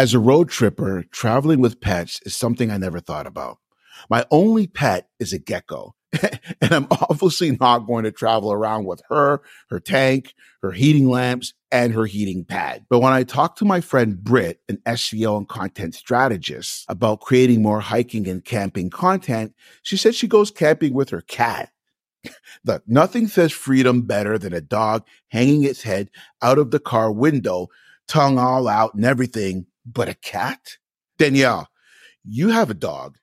As a road tripper, traveling with pets is something I never thought about. My only pet is a gecko. and I'm obviously not going to travel around with her, her tank, her heating lamps, and her heating pad. But when I talked to my friend Britt, an SEO and content strategist, about creating more hiking and camping content, she said she goes camping with her cat. Look, nothing says freedom better than a dog hanging its head out of the car window, tongue all out and everything, but a cat? Danielle, you have a dog.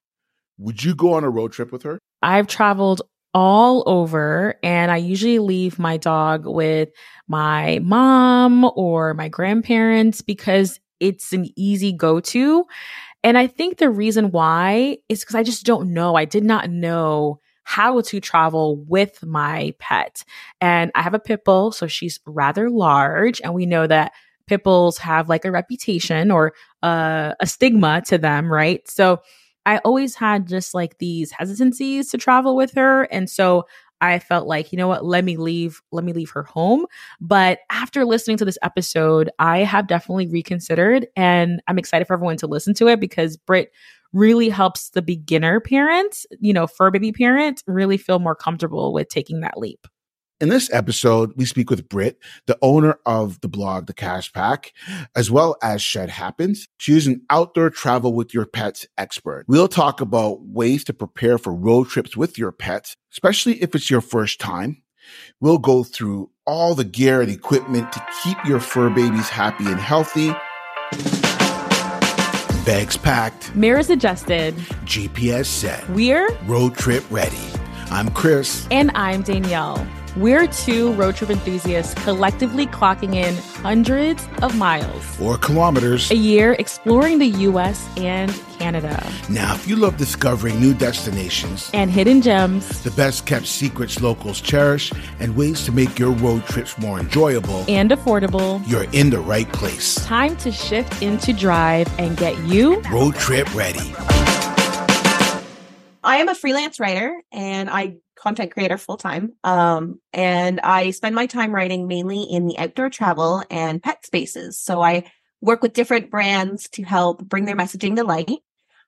Would you go on a road trip with her? I've traveled all over and I usually leave my dog with my mom or my grandparents because it's an easy go to. And I think the reason why is because I just don't know. I did not know how to travel with my pet. And I have a pit bull, so she's rather large. And we know that pit bulls have like a reputation or uh, a stigma to them, right? So I always had just like these hesitancies to travel with her. And so I felt like, you know what, let me leave, let me leave her home. But after listening to this episode, I have definitely reconsidered and I'm excited for everyone to listen to it because Britt really helps the beginner parent, you know, fur baby parent really feel more comfortable with taking that leap. In this episode, we speak with Britt, the owner of the blog, The Kas Pack, as well as Shed Happens. She is an outdoor travel with your pets expert. We'll talk about ways to prepare for road trips with your pets, especially if it's your first time. We'll go through all the gear and equipment to keep your fur babies happy and healthy. Bags packed, mirrors adjusted, GPS set. We're road trip ready. I'm Chris. And I'm Danielle. We're two road trip enthusiasts collectively clocking in hundreds of miles or kilometers a year exploring the US and Canada. Now, if you love discovering new destinations and hidden gems, the best kept secrets locals cherish, and ways to make your road trips more enjoyable and affordable, you're in the right place. Time to shift into drive and get you road trip ready. I am a freelance writer and I content creator full time. Um, and I spend my time writing mainly in the outdoor travel and pet spaces. So I work with different brands to help bring their messaging to light.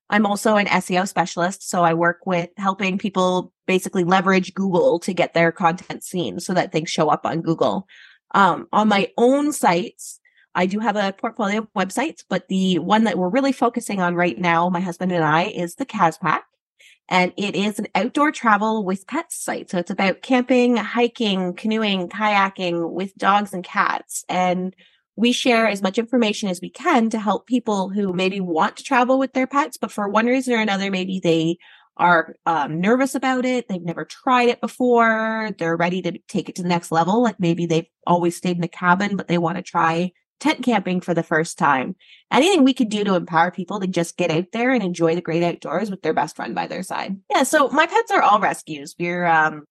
I'm also an SEO specialist. So I work with helping people basically leverage Google to get their content seen so that things show up on Google. Um, on my own sites, I do have a portfolio of websites, but the one that we're really focusing on right now, my husband and I, is the Kas Pack and it is an outdoor travel with pets site. So it's about camping, hiking, canoeing, kayaking with dogs and cats. And we share as much information as we can to help people who maybe want to travel with their pets, but for one reason or another, maybe they are um, nervous about it. They've never tried it before. They're ready to take it to the next level. Like maybe they've always stayed in the cabin, but they want to try tent camping for the first time. Anything we could do to empower people to just get out there and enjoy the great outdoors with their best friend by their side. Yeah, so my pets are all rescues. We're um,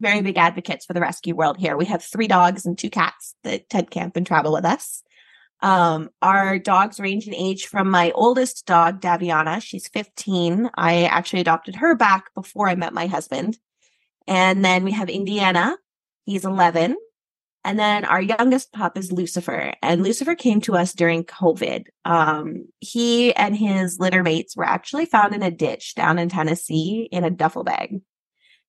very big advocates for the rescue world here. We have three dogs and two cats that tent camp and travel with us. Um, our dogs range in age from my oldest dog, Daviana. She's 15. I actually adopted her back before I met my husband. And then we have Indiana. He's 11. And then our youngest pup is Lucifer, and Lucifer came to us during COVID. Um, he and his litter mates were actually found in a ditch down in Tennessee in a duffel bag.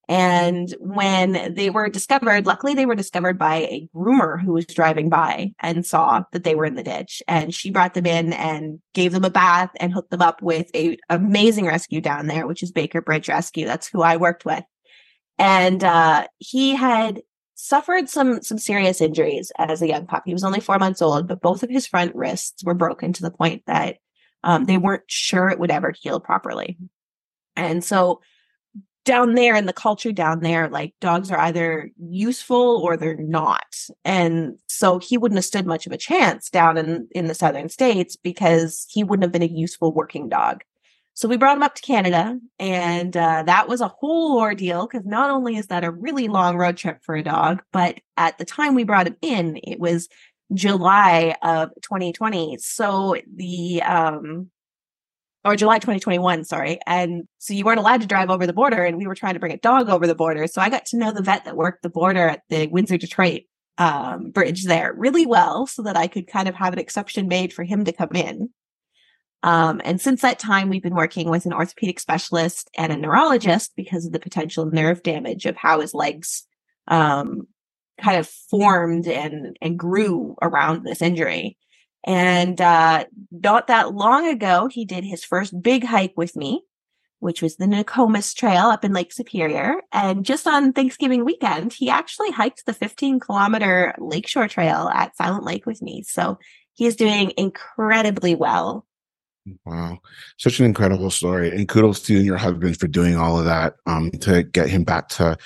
And when they were discovered, luckily they were discovered by a groomer who was driving by and saw that they were in the ditch. And she brought them in and gave them a bath and hooked them up with a amazing rescue down there, which is Baker Bridge Rescue. That's who I worked with. And uh, he had suffered some some serious injuries as a young pup. He was only four months old, but both of his front wrists were broken to the point that um, they weren't sure it would ever heal properly. And so down there in the culture down there, like dogs are either useful or they're not. And so he wouldn't have stood much of a chance down in, in the southern states because he wouldn't have been a useful working dog. So we brought him up to Canada, and uh, that was a whole ordeal because not only is that a really long road trip for a dog, but at the time we brought him in, it was July of 2020. So the um, or July 2021, sorry. And so you weren't allowed to drive over the border, and we were trying to bring a dog over the border. So I got to know the vet that worked the border at the Windsor Detroit um, bridge there really well so that I could kind of have an exception made for him to come in. Um, and since that time, we've been working with an orthopedic specialist and a neurologist because of the potential nerve damage of how his legs um, kind of formed and and grew around this injury. And uh, not that long ago, he did his first big hike with me, which was the Nokomis Trail up in Lake Superior. And just on Thanksgiving weekend, he actually hiked the 15 kilometer Lakeshore Trail at Silent Lake with me. So he is doing incredibly well. Wow. Such an incredible story. And kudos to you and your husband for doing all of that um, to get him back to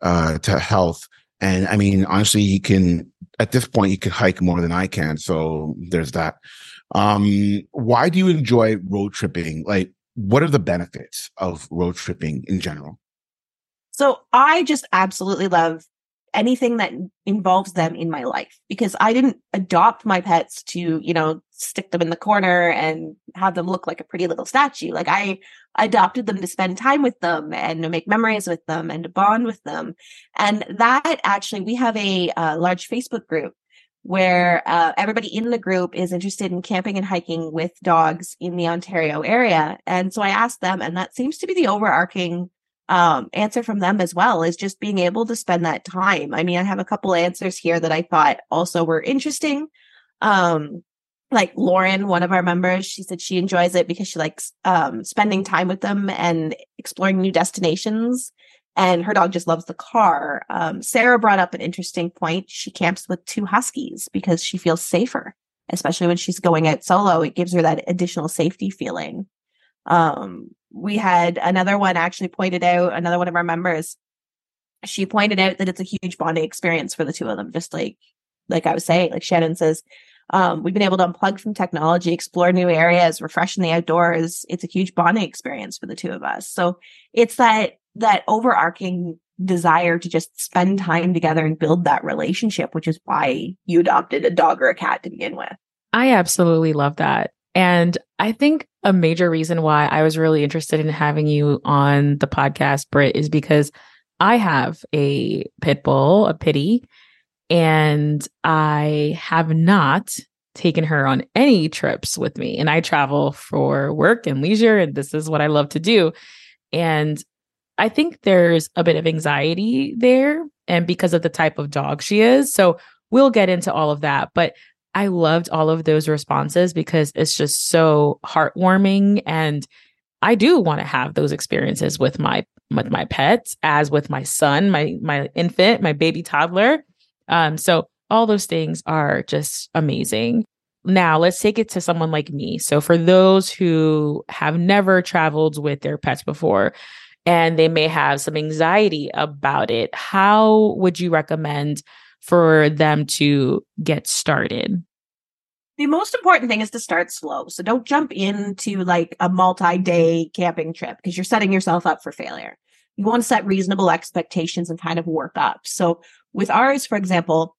uh, to health. And I mean, honestly, he can at this point he can hike more than I can. So there's that. Um, why do you enjoy road tripping? Like, what are the benefits of road tripping in general? So I just absolutely love anything that involves them in my life because I didn't adopt my pets to, you know, stick them in the corner and have them look like a pretty little statue. Like I adopted them to spend time with them and to make memories with them and to bond with them. And that actually, we have a, a large Facebook group where uh, everybody in the group is interested in camping and hiking with dogs in the Ontario area. And so I asked them, and that seems to be the overarching um, answer from them as well is just being able to spend that time. I mean, I have a couple answers here that I thought also were interesting. Um, like Lauren, one of our members, she said she enjoys it because she likes um, spending time with them and exploring new destinations. And her dog just loves the car. Um, Sarah brought up an interesting point. She camps with two huskies because she feels safer, especially when she's going out solo. It gives her that additional safety feeling. Um, we had another one actually pointed out, another one of our members, she pointed out that it's a huge bonding experience for the two of them, just like like I was saying, like Shannon says, um, we've been able to unplug from technology, explore new areas, refresh in the outdoors. It's a huge bonding experience for the two of us. So it's that that overarching desire to just spend time together and build that relationship, which is why you adopted a dog or a cat to begin with. I absolutely love that. And I think a major reason why I was really interested in having you on the podcast, Britt, is because I have a pit bull, a pitty, and I have not taken her on any trips with me. And I travel for work and leisure, and this is what I love to do. And I think there's a bit of anxiety there, and because of the type of dog she is. So we'll get into all of that. But I loved all of those responses because it's just so heartwarming and I do want to have those experiences with my with my pets as with my son, my my infant, my baby toddler. Um so all those things are just amazing. Now, let's take it to someone like me. So for those who have never traveled with their pets before and they may have some anxiety about it, how would you recommend for them to get started? The most important thing is to start slow. So don't jump into like a multi day camping trip because you're setting yourself up for failure. You want to set reasonable expectations and kind of work up. So with ours, for example,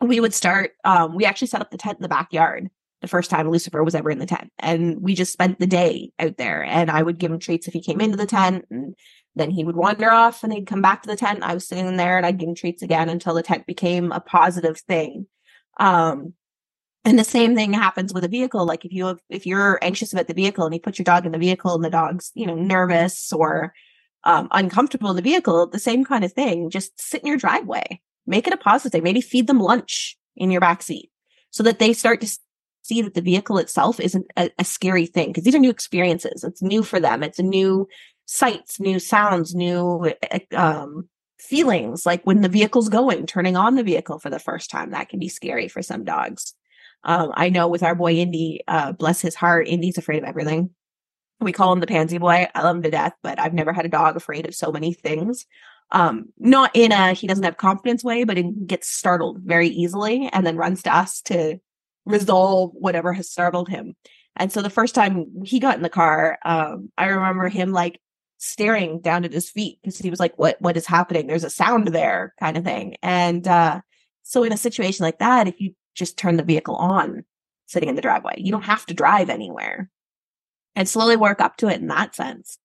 we would start, um, we actually set up the tent in the backyard the first time Lucifer was ever in the tent. And we just spent the day out there and I would give him treats if he came into the tent and then he would wander off and he'd come back to the tent. I was sitting in there and I'd give him treats again until the tent became a positive thing. Um, and the same thing happens with a vehicle. Like if you have, if you're anxious about the vehicle and you put your dog in the vehicle and the dog's, you know, nervous or um, uncomfortable in the vehicle, the same kind of thing. Just sit in your driveway, make it a positive. Maybe feed them lunch in your back seat so that they start to see that the vehicle itself isn't a, a scary thing because these are new experiences. It's new for them. It's new sights, new sounds, new eh, um, feelings. Like when the vehicle's going, turning on the vehicle for the first time, that can be scary for some dogs. Um, I know with our boy Indy, uh, bless his heart, Indy's afraid of everything. We call him the pansy boy. I love him to death, but I've never had a dog afraid of so many things. Um, not in a he doesn't have confidence way, but it gets startled very easily and then runs to us to resolve whatever has startled him. And so the first time he got in the car, um, I remember him like staring down at his feet because he was like, "What? What is happening? There's a sound there," kind of thing. And uh, so in a situation like that, if you just turn the vehicle on sitting in the driveway. You don't have to drive anywhere and slowly work up to it in that sense.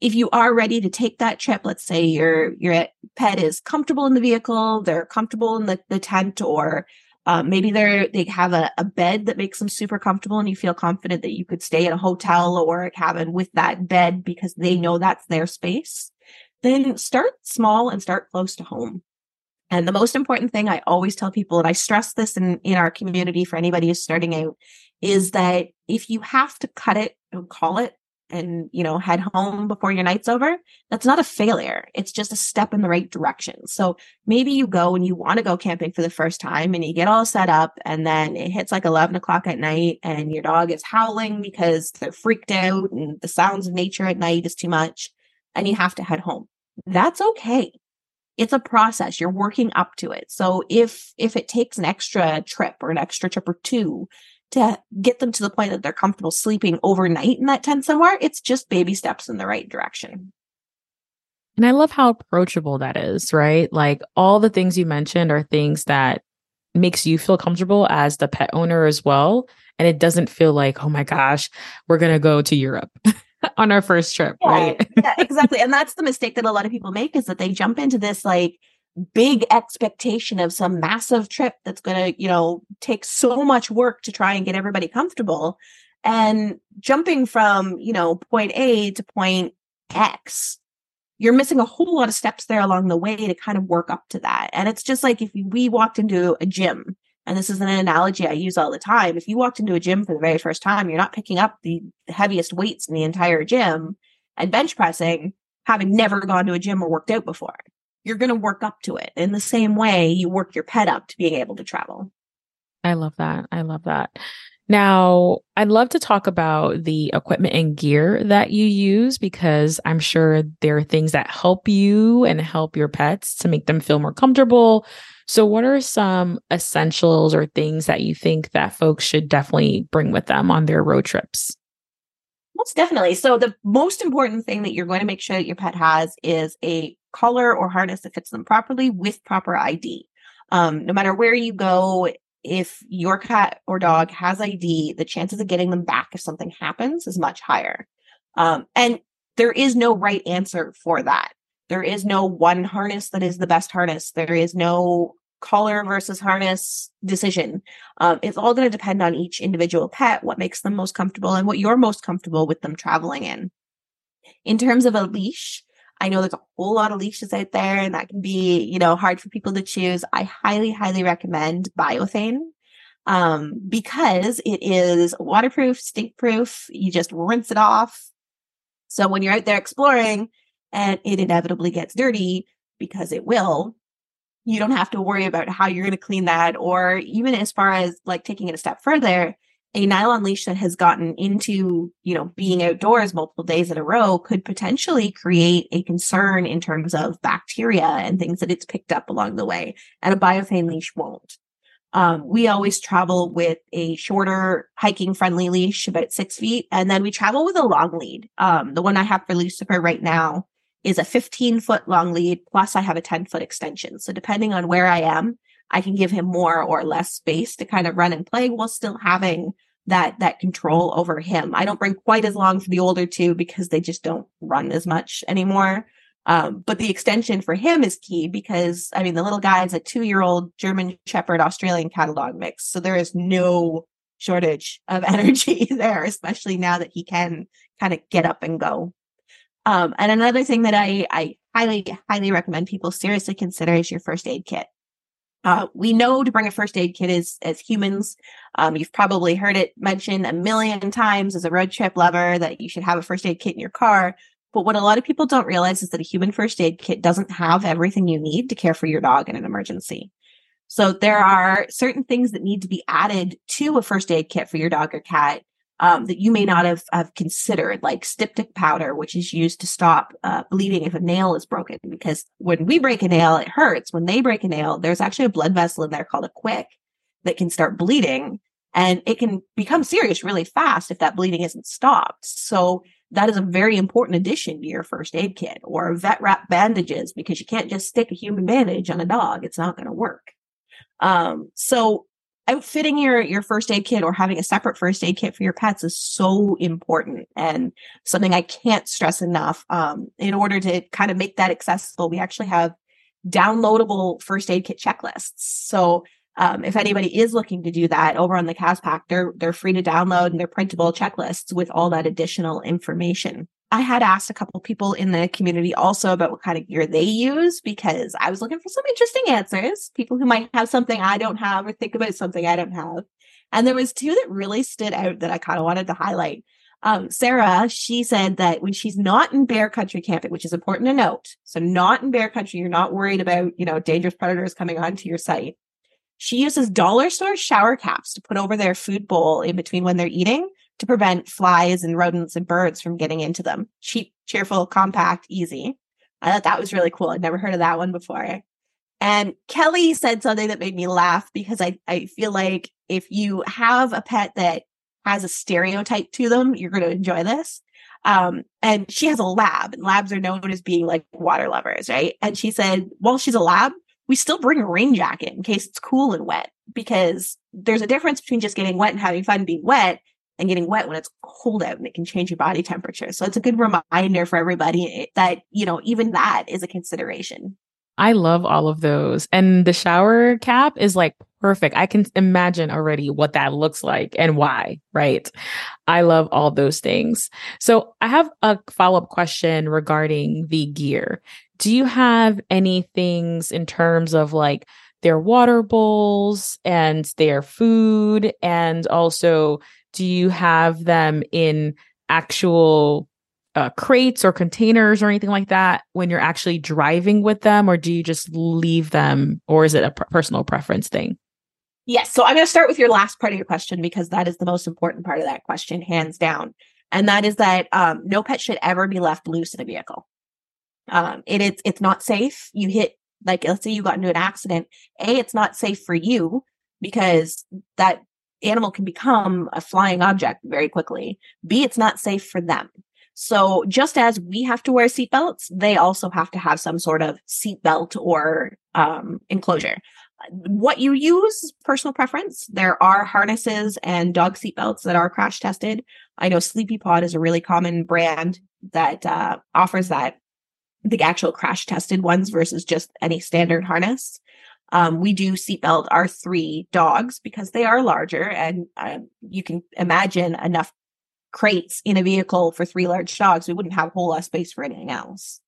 If you are ready to take that trip, let's say your your pet is comfortable in the vehicle, they're comfortable in the, the tent, or Uh, maybe they're they have a, a bed that makes them super comfortable and you feel confident that you could stay in a hotel or a cabin with that bed because they know that's their space. Then start small and start close to home. And the most important thing I always tell people, and I stress this in, in our community for anybody who's starting out, is that if you have to cut it and call it and you know head home before your night's over that's not a failure. It's just a step in the right direction. So maybe you go and you want to go camping for the first time and you get all set up and then it hits like 11 o'clock at night and your dog is howling because they're freaked out and the sounds of nature at night is too much and you have to head home. That's okay. It's a process. You're working up to it. So if if it takes an extra trip or an extra trip or two to get them to the point that they're comfortable sleeping overnight in that tent somewhere, it's just baby steps in the right direction. And I love how approachable that is, right? Like all the things you mentioned are things that makes you feel comfortable as the pet owner as well. And it doesn't feel like, oh my gosh, we're going to go to Europe on our first trip, yeah, right? yeah, exactly. And that's the mistake that a lot of people make is that they jump into this like, big expectation of some massive trip that's going to, you know, take so much work to try and get everybody comfortable. And jumping from, you know, point A to point X, you're missing a whole lot of steps there along the way to kind of work up to that. And it's just like if we walked into a gym, and this is an analogy I use all the time. If you walked into a gym for the very first time, you're not picking up the heaviest weights in the entire gym and bench pressing, having never gone to a gym or worked out before you're going to work up to it in the same way you work your pet up to being able to travel. I love that. I love that. Now, I'd love to talk about the equipment and gear that you use because I'm sure there are things that help you and help your pets to make them feel more comfortable. So, what are some essentials or things that you think that folks should definitely bring with them on their road trips? Most definitely. So, the most important thing that you're going to make sure that your pet has is a collar or harness that fits them properly with proper ID. Um, no matter where you go, if your cat or dog has ID, the chances of getting them back if something happens is much higher. Um, and there is no right answer for that. There is no one harness that is the best harness. There is no collar versus harness decision. Um, it's all going to depend on each individual pet, what makes them most comfortable, and what you're most comfortable with them traveling in. In terms of a leash, I know there's a whole lot of leashes out there and that can be, you know, hard for people to choose. I highly, highly recommend Biothane um, because it is waterproof, stink proof. You just rinse it off. So when you're out there exploring and it inevitably gets dirty because it will, you don't have to worry about how you're going to clean that or even as far as like taking it a step further a nylon leash that has gotten into, you know, being outdoors multiple days in a row could potentially create a concern in terms of bacteria and things that it's picked up along the way. And a biothane leash won't. Um, we always travel with a shorter hiking friendly leash, about six feet, and then we travel with a long lead. Um, the one I have for Lucifer right now is a 15 foot long lead, plus I have a 10 foot extension. So depending on where I am, I can give him more or less space to kind of run and play while still having that that control over him. I don't bring quite as long for the older two because they just don't run as much anymore. Um, but the extension for him is key because I mean the little guy is a two-year-old German Shepherd Australian Cattle mix, so there is no shortage of energy there, especially now that he can kind of get up and go. Um, and another thing that I, I highly, highly recommend people seriously consider is your first aid kit. Uh, we know to bring a first aid kit as as humans. Um, you've probably heard it mentioned a million times as a road trip lover that you should have a first aid kit in your car. But what a lot of people don't realize is that a human first aid kit doesn't have everything you need to care for your dog in an emergency. So there are certain things that need to be added to a first aid kit for your dog or cat um, that you may not have, have considered, like styptic powder, which is used to stop uh, bleeding if a nail is broken. Because when we break a nail, it hurts. When they break a nail, there's actually a blood vessel in there called a quick that can start bleeding. And it can become serious really fast if that bleeding isn't stopped. So that is a very important addition to your first aid kit or vet wrap bandages because you can't just stick a human bandage on a dog. It's not going to work. Um, so outfitting your your first aid kit or having a separate first aid kit for your pets is so important and something I can't stress enough. Um, in order to kind of make that accessible, we actually have downloadable first aid kit checklists. So um, if anybody is looking to do that over on the Kas Pack, they're they're free to download and they're printable checklists with all that additional information. I had asked a couple people in the community also about what kind of gear they use because I was looking for some interesting answers. People who might have something I don't have or think about something I don't have. And there was two that really stood out that I kind of wanted to highlight. Um, Sarah, she said that when she's not in bear country camping, which is important to note, so not in bear country, you're not worried about, you know, dangerous predators coming onto your site. She uses dollar store shower caps to put over their food bowl in between when they're eating to prevent flies and rodents and birds from getting into them. Cheap, cheerful, compact, easy. I thought that was really cool. I'd never heard of that one before. And Kelly said something that made me laugh because I, I feel like if you have a pet that has a stereotype to them, you're going to enjoy this. Um, and she has a lab, and labs are known as being like water lovers, right? And she said, while she's a lab, we still bring a rain jacket in case it's cool and wet because there's a difference between just getting wet and having fun being wet and getting wet when it's cold out and it can change your body temperature. So it's a good reminder for everybody that, you know, even that is a consideration. I love all of those. And the shower cap is like perfect. I can imagine already what that looks like and why, right? I love all those things. So I have a follow up question regarding the gear do you have any things in terms of like their water bowls and their food and also do you have them in actual uh, crates or containers or anything like that when you're actually driving with them or do you just leave them or is it a personal preference thing yes so i'm going to start with your last part of your question because that is the most important part of that question hands down and that is that um, no pet should ever be left loose in a vehicle um, it is it's not safe. You hit like let's say you got into an accident. A, it's not safe for you because that animal can become a flying object very quickly. B, it's not safe for them. So just as we have to wear seatbelts, they also have to have some sort of seatbelt or um, enclosure. What you use, personal preference. There are harnesses and dog seatbelts that are crash tested. I know Sleepypod is a really common brand that uh, offers that the actual crash tested ones versus just any standard harness. Um, we do seatbelt our three dogs because they are larger, and uh, you can imagine enough crates in a vehicle for three large dogs. We wouldn't have a whole lot of space for anything else.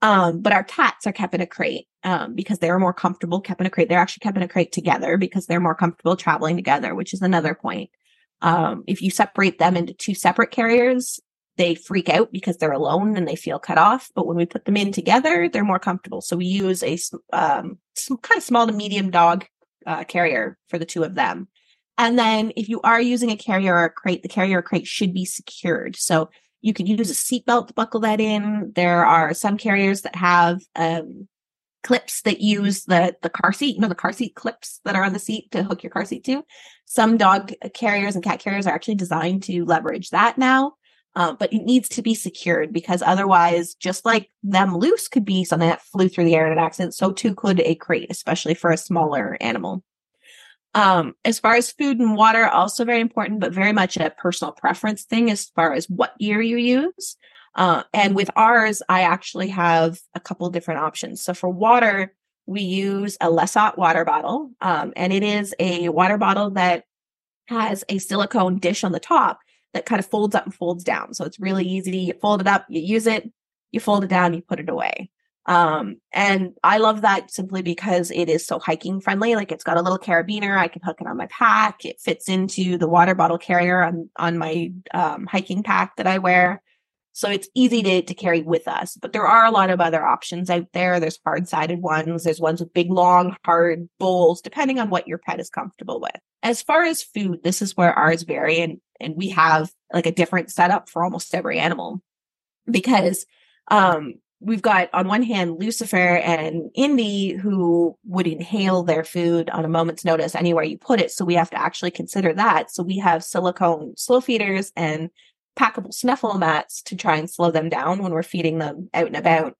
Um, but our cats are kept in a crate um, because they're more comfortable kept in a crate. They're actually kept in a crate together because they're more comfortable traveling together, which is another point. Um, if you separate them into two separate carriers, they freak out because they're alone and they feel cut off. But when we put them in together, they're more comfortable. So we use a um, kind of small to medium dog uh, carrier for the two of them. And then if you are using a carrier or a crate, the carrier crate should be secured. So you can use a seatbelt to buckle that in. There are some carriers that have um, clips that use the the car seat, you know, the car seat clips that are on the seat to hook your car seat to. Some dog carriers and cat carriers are actually designed to leverage that now. Um, but it needs to be secured because otherwise, just like them loose could be something that flew through the air in an accident, so too could a crate, especially for a smaller animal. Um, as far as food and water, also very important, but very much a personal preference thing as far as what gear you use. Uh, and with ours, I actually have a couple different options. So for water, we use a Lessot water bottle, um, and it is a water bottle that has a silicone dish on the top that kind of folds up and folds down. So it's really easy. You fold it up, you use it, you fold it down, you put it away. Um, and I love that simply because it is so hiking friendly. Like it's got a little carabiner. I can hook it on my pack. It fits into the water bottle carrier on, on my um, hiking pack that I wear. So it's easy to, to carry with us. But there are a lot of other options out there. There's hard sided ones. There's ones with big, long, hard bowls, depending on what your pet is comfortable with. As far as food, this is where ours vary. And, and we have like a different setup for almost every animal because um, we've got on one hand Lucifer and Indy who would inhale their food on a moment's notice anywhere you put it. So we have to actually consider that. So we have silicone slow feeders and packable snuffle mats to try and slow them down when we're feeding them out and about.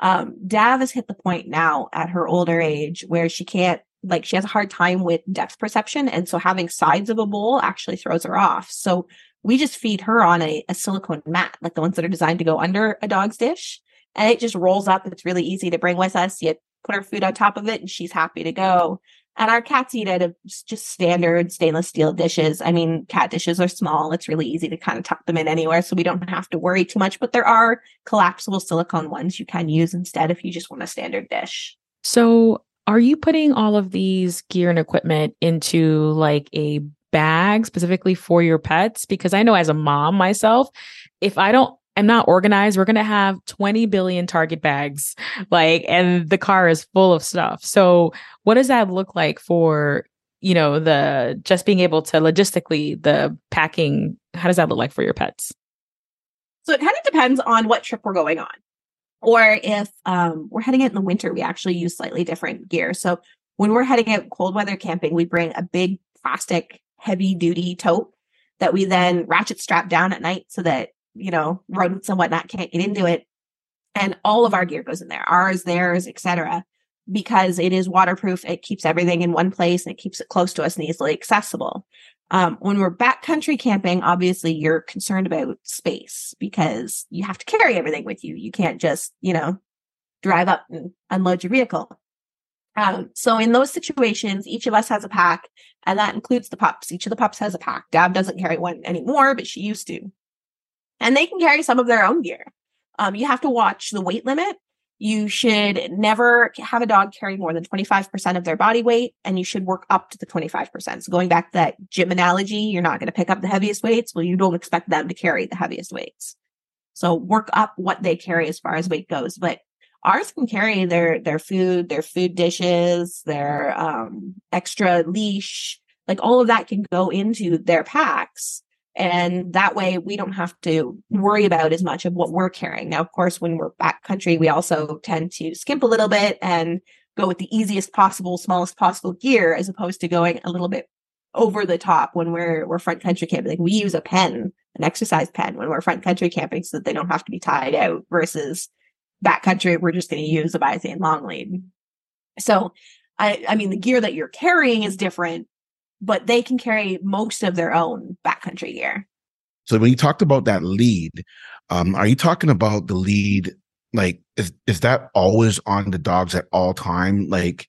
Um, Dav has hit the point now at her older age where she can't, like, she has a hard time with depth perception. And so having sides of a bowl actually throws her off. So we just feed her on a, a silicone mat, like the ones that are designed to go under a dog's dish. And it just rolls up. It's really easy to bring with us. You put her food on top of it and she's happy to go. And our cats eat out of just standard stainless steel dishes. I mean, cat dishes are small. It's really easy to kind of tuck them in anywhere. So we don't have to worry too much. But there are collapsible silicone ones you can use instead if you just want a standard dish. So are you putting all of these gear and equipment into like a bag specifically for your pets? Because I know as a mom myself, if I don't am not organized, we're going to have 20 billion Target bags, like, and the car is full of stuff. So, what does that look like for, you know, the just being able to logistically, the packing? How does that look like for your pets? So, it kind of depends on what trip we're going on. Or if um, we're heading out in the winter, we actually use slightly different gear. So, when we're heading out cold weather camping, we bring a big plastic heavy duty tote that we then ratchet strap down at night so that you know, rodents and whatnot can't get into it. And all of our gear goes in there, ours, theirs, etc., because it is waterproof. It keeps everything in one place and it keeps it close to us and easily accessible. Um, when we're backcountry camping, obviously you're concerned about space because you have to carry everything with you. You can't just, you know, drive up and unload your vehicle. Um, so in those situations, each of us has a pack, and that includes the pups. Each of the pups has a pack. Dav doesn't carry one anymore, but she used to and they can carry some of their own gear. Um, you have to watch the weight limit. You should never have a dog carry more than 25% of their body weight, and you should work up to the 25%. So, going back to that gym analogy, you're not going to pick up the heaviest weights. Well, you don't expect them to carry the heaviest weights. So, work up what they carry as far as weight goes. But ours can carry their their food, their food dishes, their um, extra leash, like all of that can go into their packs and that way we don't have to worry about as much of what we're carrying. Now, of course, when we're backcountry, we also tend to skimp a little bit and go with the easiest possible, smallest possible gear, as opposed to going a little bit over the top when we're we're front country camping. Like we use a pen, an exercise pen when we're front country camping so that they don't have to be tied out versus backcountry, we're just going to use a biothane long lead. So I, I mean, the gear that you're carrying is different, but they can carry most of their own backcountry gear. So when you talked about that lead, um, are you talking about the lead? Like, is is that always on the dogs at all time? Like,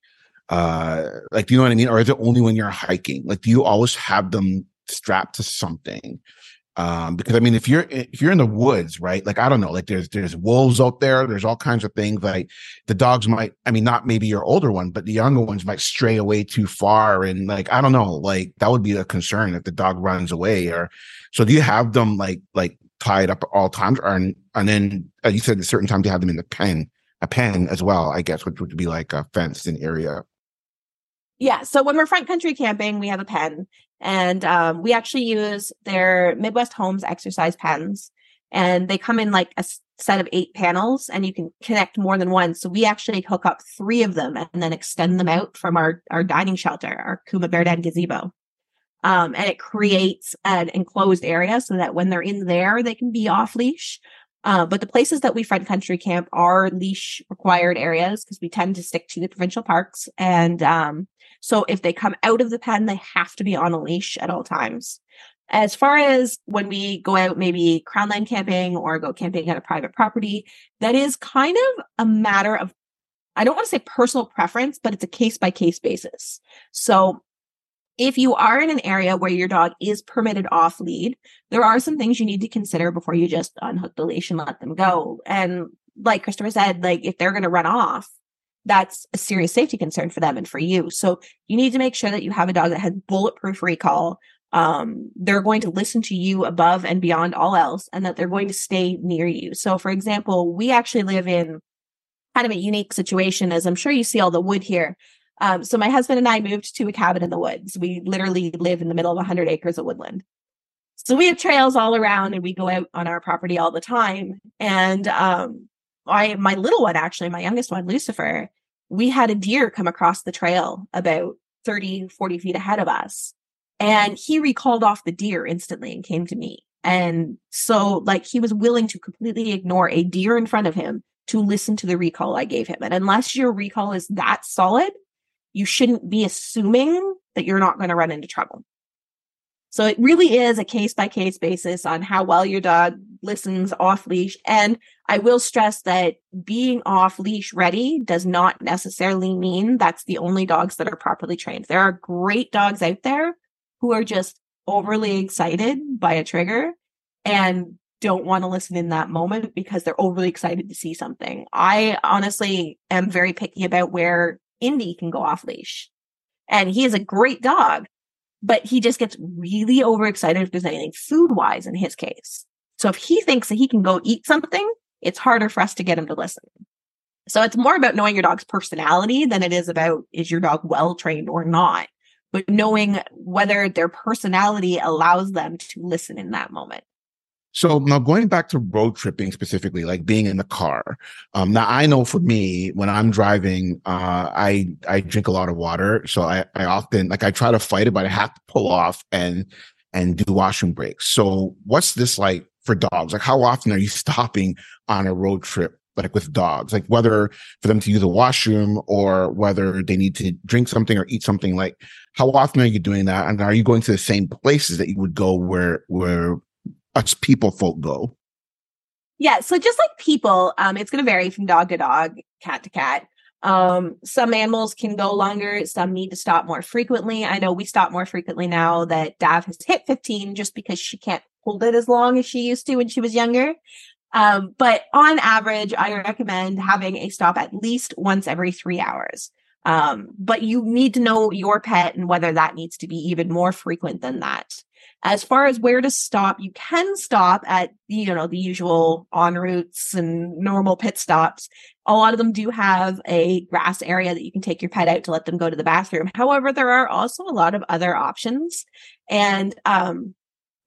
uh, like do you know what I mean? Or is it only when you're hiking? Like, do you always have them strapped to something? Um because i mean if you're if you're in the woods right like i don't know like there's there's wolves out there there's all kinds of things like the dogs might i mean not maybe your older one but the younger ones might stray away too far and like i don't know like that would be a concern if the dog runs away or so do you have them like like tied up at all times or and, and then uh, you said at certain times you have them in the pen a pen as well i guess which would be like a fenced in area yeah. So when we're front country camping, we have a pen and um, we actually use their Midwest Homes exercise pens. And they come in like a set of eight panels and you can connect more than one. So we actually hook up three of them and then extend them out from our, our dining shelter, our Kuma Bearden gazebo. Um, and it creates an enclosed area so that when they're in there, they can be off leash. Uh, but the places that we front country camp are leash required areas because we tend to stick to the provincial parks. And um, so if they come out of the pen, they have to be on a leash at all times. As far as when we go out, maybe crownland camping or go camping at a private property, that is kind of a matter of, I don't want to say personal preference, but it's a case by case basis. So if you are in an area where your dog is permitted off lead, there are some things you need to consider before you just unhook the leash and let them go. And like Christopher said, like if they're going to run off, that's a serious safety concern for them and for you. So you need to make sure that you have a dog that has bulletproof recall. Um, they're going to listen to you above and beyond all else, and that they're going to stay near you. So, for example, we actually live in kind of a unique situation, as I'm sure you see all the wood here. Um, so my husband and I moved to a cabin in the woods. We literally live in the middle of 100 acres of woodland. So we have trails all around, and we go out on our property all the time. And um, I my little one actually, my youngest one, Lucifer, we had a deer come across the trail about 30, 40 feet ahead of us. And he recalled off the deer instantly and came to me. And so like he was willing to completely ignore a deer in front of him to listen to the recall I gave him. And unless your recall is that solid, you shouldn't be assuming that you're not going to run into trouble. So it really is a case by case basis on how well your dog listens off leash. And I will stress that being off leash ready does not necessarily mean that's the only dogs that are properly trained. There are great dogs out there who are just overly excited by a trigger and don't want to listen in that moment because they're overly excited to see something. I honestly am very picky about where Indy can go off leash. And he is a great dog, but he just gets really overexcited if there's anything food wise in his case. So if he thinks that he can go eat something, it's harder for us to get him to listen. So it's more about knowing your dog's personality than it is about is your dog well trained or not, but knowing whether their personality allows them to listen in that moment. So now going back to road tripping specifically, like being in the car. Um, now I know for me, when I'm driving, uh, I, I drink a lot of water. So I, I often, like I try to fight it, but I have to pull off and, and do washroom breaks. So what's this like for dogs? Like how often are you stopping on a road trip? Like with dogs, like whether for them to use a washroom or whether they need to drink something or eat something, like how often are you doing that? And are you going to the same places that you would go where, where us people folk go? Yeah, so just like people, um, it's going to vary from dog to dog, cat to cat. Um, some animals can go longer, some need to stop more frequently. I know we stop more frequently now that Dav has hit 15 just because she can't hold it as long as she used to when she was younger. Um, but on average, I recommend having a stop at least once every three hours. Um, but you need to know your pet and whether that needs to be even more frequent than that. As far as where to stop, you can stop at, you know, the usual en routes and normal pit stops. A lot of them do have a grass area that you can take your pet out to let them go to the bathroom. However, there are also a lot of other options. And, um,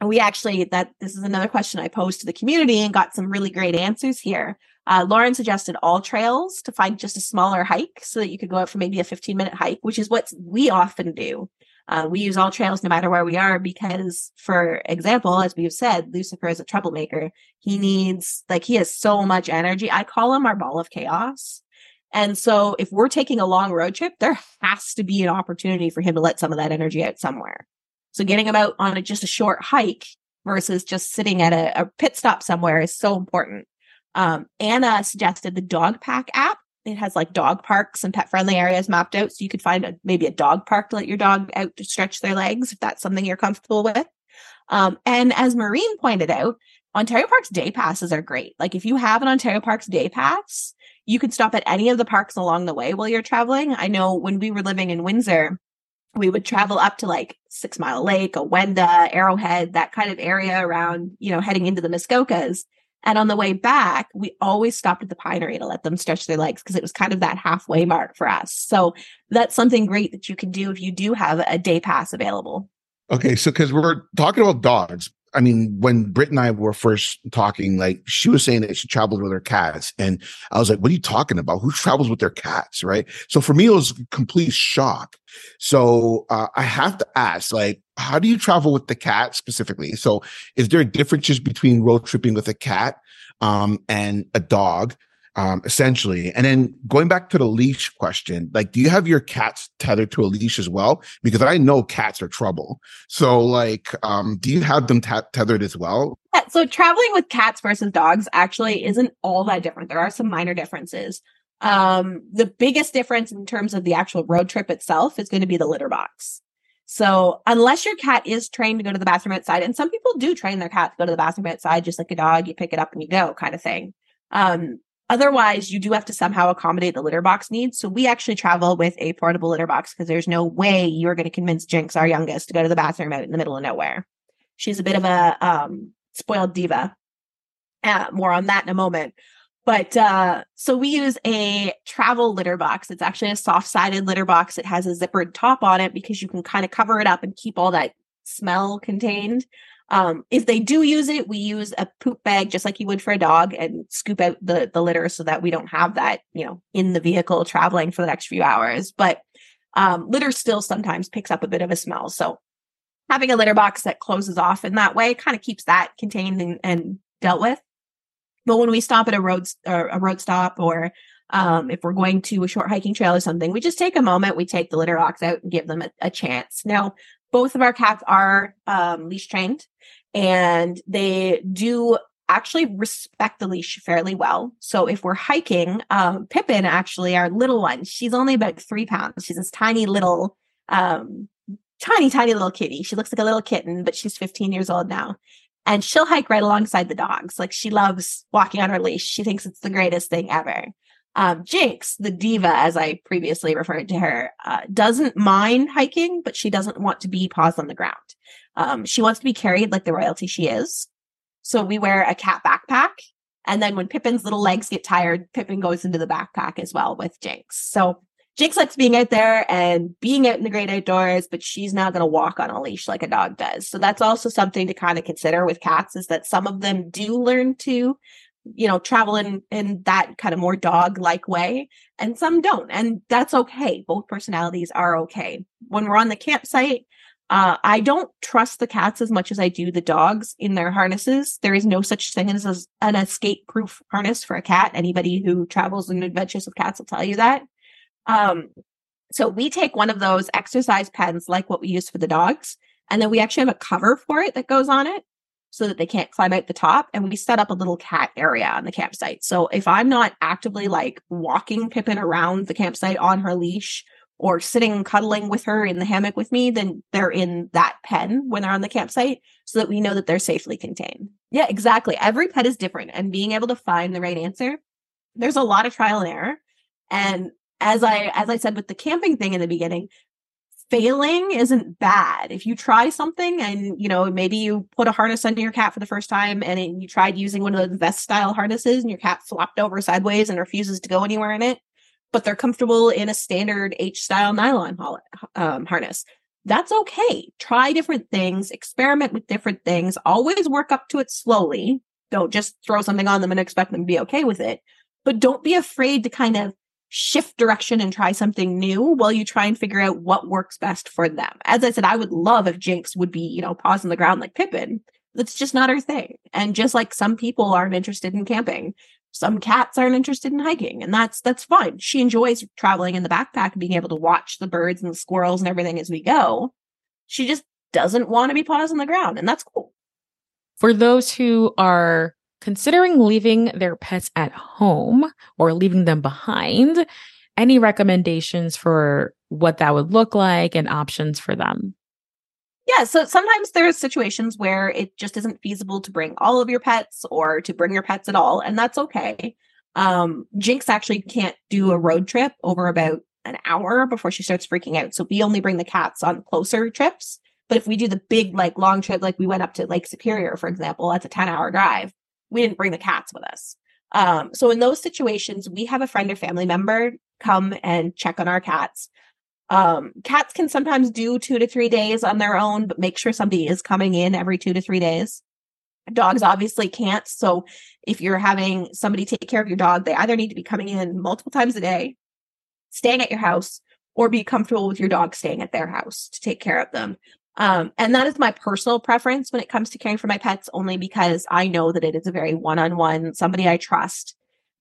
we actually that this is another question I posed to the community and got some really great answers here. Uh, Lauren suggested AllTrails to find just a smaller hike so that you could go out for maybe a 15 minute hike, which is what we often do. Uh, we use AllTrails no matter where we are because, for example, as we've said, Lucifer is a troublemaker. He needs, like, he has so much energy. I call him our ball of chaos. And so if we're taking a long road trip, there has to be an opportunity for him to let some of that energy out somewhere. So getting them out on a, just a short hike versus just sitting at a, a pit stop somewhere is so important. Um, Anna suggested the Dog Pack app it has like dog parks and pet friendly areas mapped out. So you could find a, maybe a dog park to let your dog out to stretch their legs if that's something you're comfortable with. Um, and as Maureen pointed out, Ontario Parks day passes are great. Like if you have an Ontario Parks day pass, you can stop at any of the parks along the way while you're traveling. I know when we were living in Windsor, we would travel up to like Six Mile Lake, Awenda, Arrowhead, that kind of area around, you know, heading into the Muskokas. And on the way back, we always stopped at the pinery to let them stretch their legs because it was kind of that halfway mark for us. So that's something great that you can do if you do have a day pass available. Okay. So, because we're talking about dogs, I mean, when Britt and I were first talking, like she was saying that she traveled with her cats. And I was like, what are you talking about? Who travels with their cats? Right. So for me, it was a complete shock. So uh, I have to ask, like, how do you travel with the cat specifically? So is there differences between road tripping with a cat um, and a dog? Um, essentially. And then going back to the leash question, like, do you have your cats tethered to a leash as well? Because I know cats are trouble. So, like, um, do you have them t- tethered as well? Yeah, so traveling with cats versus dogs actually isn't all that different. There are some minor differences. Um, the biggest difference in terms of the actual road trip itself is going to be the litter box. So unless your cat is trained to go to the bathroom outside, and some people do train their cat to go to the bathroom outside, just like a dog, you pick it up and you go kind of thing. Um, Otherwise, you do have to somehow accommodate the litter box needs. So we actually travel with a portable litter box because there's no way you're going to convince Jinx, our youngest, to go to the bathroom out in the middle of nowhere. She's a bit of a um, spoiled diva. Uh, more on that in a moment. But uh, so we use a travel litter box. It's actually a soft sided litter box. It has a zippered top on it because you can kind of cover it up and keep all that smell contained. Um, if they do use it, we use a poop bag just like you would for a dog and scoop out the, the litter so that we don't have that, you know, in the vehicle traveling for the next few hours. But um, litter still sometimes picks up a bit of a smell. So having a litter box that closes off in that way kind of keeps that contained and, and, dealt with. But when we stop at a road a road stop or um, if we're going to a short hiking trail or something, we just take a moment, we take the litter box out and give them a, a chance. Now, both of our cats are um, leash trained and they do actually respect the leash fairly well. So if we're hiking, um, Pippin, actually, our little one, she's only about three pounds. She's this tiny little, um, tiny, tiny little kitty. She looks like a little kitten, but she's 15 years old now. And she'll hike right alongside the dogs. Like she loves walking on her leash. She thinks it's the greatest thing ever. Um, Jinx, the diva, as I previously referred to her, uh, doesn't mind hiking, but she doesn't want to be paused on the ground. Um, she wants to be carried like the royalty she is. So we wear a cat backpack. And then when Pippin's little legs get tired, Pippin goes into the backpack as well with Jinx. So Jinx likes being out there and being out in the great outdoors, but she's not going to walk on a leash like a dog does. So that's also something to kind of consider with cats is that some of them do learn to, you know, travel in, in that kind of more dog like way and some don't. And that's okay. Both personalities are okay. When we're on the campsite, uh, I don't trust the cats as much as I do the dogs in their harnesses. There is no such thing as an escape proof harness for a cat. Anybody who travels in adventures with cats will tell you that. Um, so we take one of those exercise pens like what we use for the dogs, and then we actually have a cover for it that goes on it so that they can't climb out the top. And we set up a little cat area on the campsite. So if I'm not actively like walking Pippin around the campsite on her leash or sitting cuddling with her in the hammock with me, then they're in that pen when they're on the campsite so that we know that they're safely contained. Yeah, exactly. Every pet is different and being able to find the right answer. There's a lot of trial and error. And as I as I said with the camping thing in the beginning, failing isn't bad. If you try something and you know maybe you put a harness under your cat for the first time and it, you tried using one of those vest style harnesses and your cat flopped over sideways and refuses to go anywhere in it, but they're comfortable in a standard H style nylon um, harness. That's okay. Try different things, experiment with different things, always work up to it slowly. Don't just throw something on them and expect them to be okay with it. But don't be afraid to kind of shift direction and try something new while you try and figure out what works best for them. As I said, I would love if Jinx would be, you know, paws on the ground like Pippin. That's just not her thing. And just like some people aren't interested in camping, some cats aren't interested in hiking and that's that's fine she enjoys traveling in the backpack and being able to watch the birds and the squirrels and everything as we go she just doesn't want to be paws on the ground and that's cool for those who are considering leaving their pets at home or leaving them behind any recommendations for what that would look like and options for them yeah, so sometimes there's situations where it just isn't feasible to bring all of your pets or to bring your pets at all, and that's okay. Um, Jinx actually can't do a road trip over about an hour before she starts freaking out. So we only bring the cats on closer trips. But if we do the big, like long trip, like we went up to Lake Superior, for example, that's a 10 hour drive, we didn't bring the cats with us. Um, so in those situations, we have a friend or family member come and check on our cats. Um, cats can sometimes do two to three days on their own, but make sure somebody is coming in every two to three days. Dogs obviously can't. So if you're having somebody take care of your dog, they either need to be coming in multiple times a day, staying at your house, or be comfortable with your dog staying at their house to take care of them. Um, and that is my personal preference when it comes to caring for my pets, only because I know that it is a very one on one, somebody I trust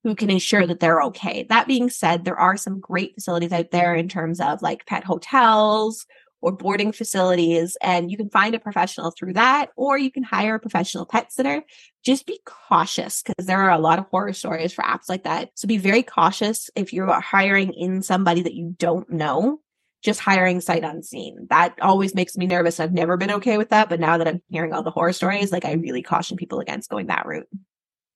who can ensure that they're okay. That being said, there are some great facilities out there in terms of like pet hotels or boarding facilities, and you can find a professional through that, or you can hire a professional pet sitter. Just be cautious because there are a lot of horror stories for apps like that. So be very cautious if you're hiring in somebody that you don't know just hiring sight unseen. That always makes me nervous. I've never been okay with that. But now that I'm hearing all the horror stories, like I really caution people against going that route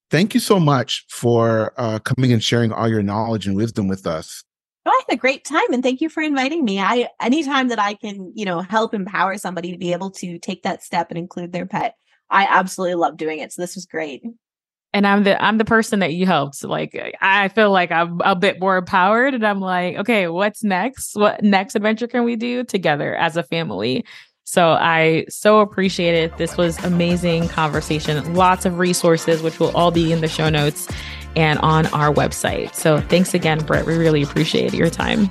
thank you so much for uh, coming and sharing all your knowledge and wisdom with us. Oh, I had a great time and thank you for inviting me. I anytime that I can, you know, help empower somebody to be able to take that step and include their pet, I absolutely love doing it. So this was great. And I'm the I'm the person that you helped. Like I feel like I'm a bit more empowered and I'm like, okay, what's next? What next adventure can we do together as a family? So I so appreciate it. This was amazing conversation. Lots of resources, which will all be in the show notes and on our website. So thanks again, Britt. We really appreciate your time.